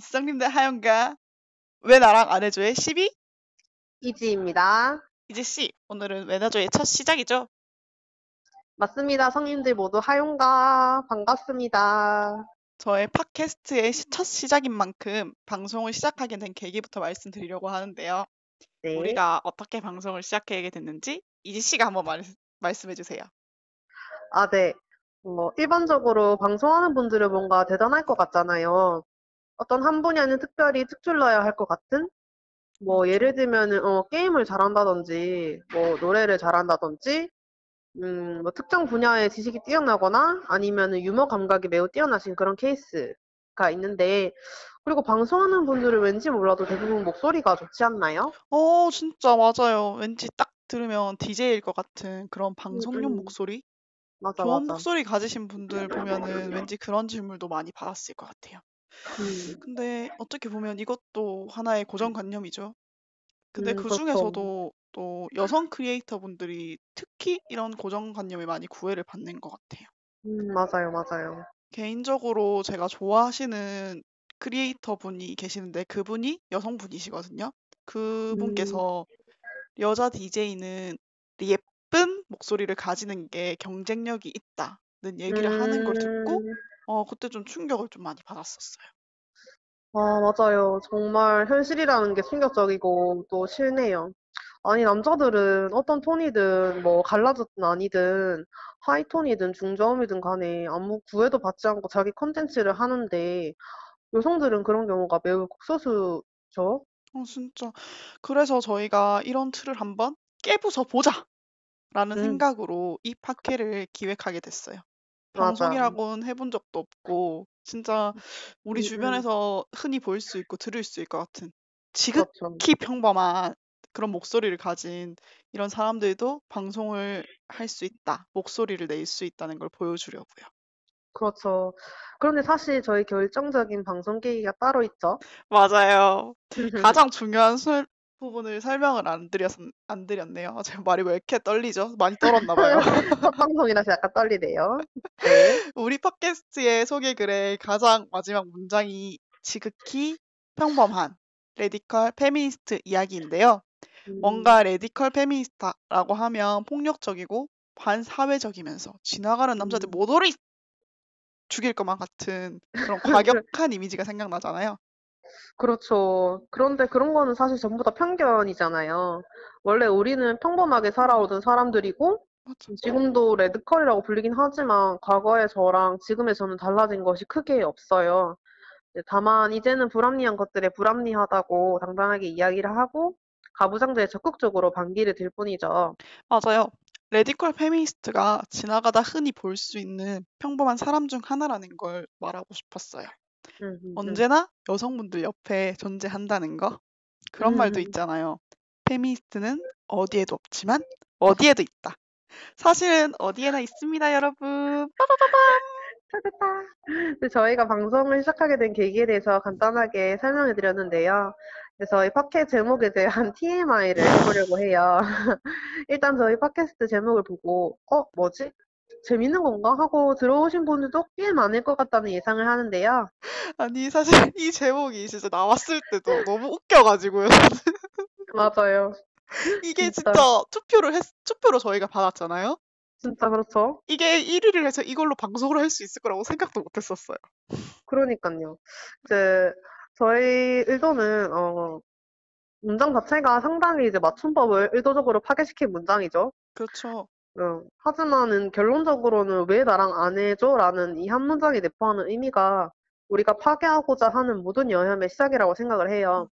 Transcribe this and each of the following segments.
시장님들 하영가 왜 나랑 안 해줘의 12? 이지입니다. 이지씨 오늘은 왜 나줘의 첫 시작이죠? 맞습니다. 성인들 모두 하용가 반갑습니다. 저의 팟캐스트의 시- 첫 시작인 만큼 방송을 시작하게 된 계기부터 말씀드리려고 하는데요. 네. 우리가 어떻게 방송을 시작하게 됐는지 이지씨가 한번 말, 말씀해주세요. 아, 네. 뭐, 일반적으로 방송하는 분들은 뭔가 대단할 것 같잖아요. 어떤 한 분야는 특별히 특출나야 할 것 같은? 뭐, 예를 들면은, 어, 게임을 잘한다든지, 뭐, 노래를 잘한다든지, 음, 뭐, 특정 분야의 지식이 뛰어나거나, 아니면은 유머 감각이 매우 뛰어나신 그런 케이스가 있는데, 그리고 방송하는 분들은 왠지 몰라도 대부분 목소리가 좋지 않나요? 어, 진짜 맞아요. 왠지 딱 들으면 DJ일 것 같은 그런 방송용 음. 목소리? 맞아, 좋은 맞아. 목소리 가지신 분들 보면은 왠지 그런 질문도 많이 받았을 것 같아요. 음. 근데 어떻게 보면 이것도 하나의 고정관념이죠. 근데 음, 그 그렇죠. 중에서도 또 여성 크리에이터 분들이 특히 이런 고정관념에 많이 구애를 받는 것 같아요. 음, 맞아요, 맞아요. 개인적으로 제가 좋아하시는 크리에이터 분이 계시는데 그분이 여성분이시거든요. 그분께서 여자 DJ는 예쁜 목소리를 가지는 게 경쟁력이 있다는 얘기를 하는 걸 듣고 음, 어, 그때 좀 충격을 좀 많이 받았었어요. 아, 맞아요. 정말 현실이라는 게 충격적이고 또 싫네요. 아니, 남자들은 어떤 톤이든 뭐 갈라졌든 아니든 하이톤이든 중저음이든 간에 아무 구애도 받지 않고 자기 컨텐츠를 하는데 여성들은 그런 경우가 매우 극소수죠. 어, 진짜. 그래서 저희가 이런 틀을 한번 깨부숴 보자! 라는 음. 생각으로 이 팟캐를 기획하게 됐어요. 맞아. 방송이라고는 해본 적도 없고, 진짜 우리 음, 음. 주변에서 흔히 볼 수 있고 들을 수 있을 것 같은 그렇죠. 지극히 평범한 그런 목소리를 가진 이런 사람들도 방송을 할 수 있다, 목소리를 낼 수 있다는 걸 보여주려고요. 그렇죠. 그런데 사실 저희 결정적인 방송 계기가 따로 있죠. 맞아요. 가장 중요한 설- 부분을 설명을 안 드렸, 안 드렸네요. 제가 말이 왜 이렇게 떨리죠? 많이 떨었나 봐요. 첫 방송이라서 약간 떨리네요. 네. 우리 팟캐스트의 소개글의 가장 마지막 문장이 지극히 평범한 radical 페미니스트 이야기인데요. 음, 뭔가 radical 페미니스트라고 하면 폭력적이고 반사회적이면서 지나가는 남자들 음. 모두를 죽일 것만 같은 그런 과격한 이미지가 생각나잖아요. 그렇죠. 그런데 그런 거는 사실 전부 다 편견이잖아요. 원래 우리는 평범하게 살아오던 사람들이고, 맞아. 지금도 레드컬이라고 불리긴 하지만, 과거의 저랑 지금의 저는 달라진 것이 크게 없어요. 다만, 이제는 불합리한 것들에 불합리하다고 당당하게 이야기를 하고, 가부장제에 적극적으로 반기를 들 뿐이죠. 맞아요. radical 페미니스트가 지나가다 흔히 볼 수 있는 평범한 사람 중 하나라는 걸 말하고 싶었어요. 음, 음, 음. 언제나 여성분들 옆에 존재한다는 거. 그런 말도 음. 있잖아요. 페미니스트는 어디에도 없지만 어디에도 있다. 사실은 어디에나 있습니다, 여러분. 찾았다. 근데 저희가 방송을 시작하게 된 계기에 대해서 간단하게 설명해 드렸는데요. 그래서 저희 팟캐 제목에 대한 TMI를 해보려고 해요. 일단 저희 팟캐스트 제목을 보고, 어, 뭐지? 재밌는 건가? 하고 들어오신 분들도 꽤 많을 것 같다는 예상을 하는데요. 아니, 사실 이 제목이 진짜 나왔을 때도 너무 웃겨가지고요. 맞아요. 이게 진짜. 진짜 투표를 했, 투표로 저희가 받았잖아요. 진짜 그렇죠. 이게 1위를 해서 이걸로 방송을 할 수 있을 거라고 생각도 못 했었어요. 그러니까요. 이제 저희 의도는, 어, 문장 자체가 상당히 이제 맞춤법을 의도적으로 파괴시킨 문장이죠. 그렇죠. 응. 하지만은 결론적으로는 왜 나랑 안 해줘? 라는 이 한 문장이 내포하는 의미가 우리가 파괴하고자 하는 모든 여혐의 시작이라고 생각을 해요.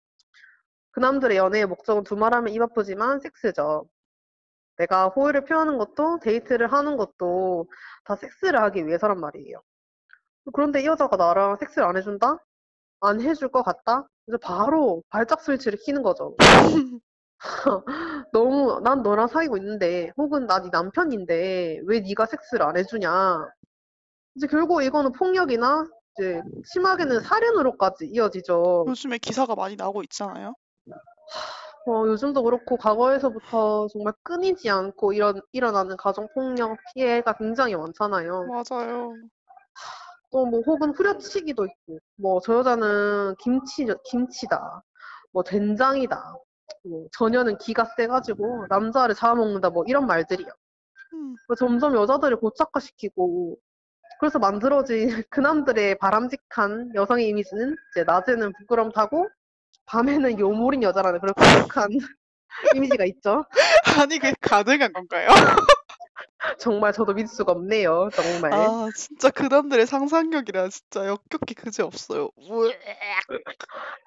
그 남들의 연애의 목적은 두말하면 입 아프지만 섹스죠. 내가 호의를 표하는 것도 데이트를 하는 것도 다 섹스를 하기 위해서란 말이에요. 그런데 이 여자가 나랑 섹스를 안 해준다? 안 해줄 것 같다? 이제 바로 발작 스위치를 키는 거죠. 너무 난 너랑 사귀고 있는데 혹은 나 네 남편인데 왜 네가 섹스를 안 해주냐 이제 결국 이거는 폭력이나 이제 심하게는 살인으로까지 이어지죠. 요즘에 기사가 많이 나오고 있잖아요. 어, 요즘도 그렇고 과거에서부터 정말 끊이지 않고 일어, 일어나는 가정폭력 피해가 굉장히 많잖아요. 맞아요. 또 뭐 혹은 후려치기도 있고 뭐 저 여자는 김치 김치다 뭐 된장이다 뭐 저녀는 기가 세가지고 남자를 잡아먹는다 뭐 이런 말들이요. 음, 뭐 점점 여자들을 고착화시키고 그래서 만들어진 그남들의 바람직한 여성의 이미지는 이제 낮에는 부끄럼 타고 밤에는 요물인 여자라는 그런 고독한 이미지가 있죠. 아니 그게 가능한 건가요? 정말 저도 믿을 수가 없네요. 정말. 아 진짜 그남들의 상상력이라 진짜 역겹게 그지 없어요.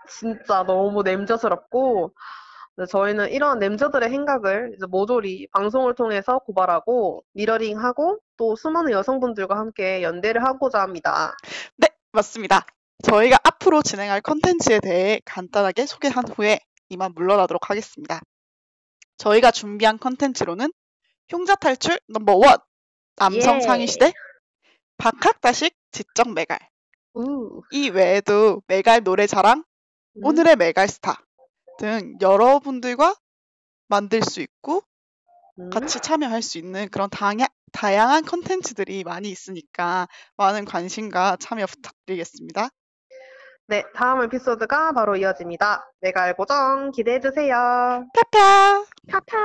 진짜 너무 냄새스럽고 네, 저희는 이런 냄새들의 행각을 이제 모조리 방송을 통해서 고발하고 미러링하고 또 수많은 여성분들과 함께 연대를 하고자 합니다. 네, 맞습니다. 저희가 앞으로 진행할 컨텐츠에 대해 간단하게 소개한 후에 이만 물러나도록 하겠습니다. 저희가 준비한 컨텐츠로는 흉자 탈출 넘버 원 남성 예. 상위 시대 박학다식 지적 메갈 우. 이 외에도 메갈 노래 자랑 음. 오늘의 메갈 스타 등 여러분들과 만들 수 있고 음. 같이 참여할 수 있는 그런 다야, 다양한 컨텐츠들이 많이 있으니까 많은 관심과 참여 부탁드리겠습니다. 네, 다음 에피소드가 바로 이어집니다. 내가 알고정 기대해주세요. 펴펴! 파파!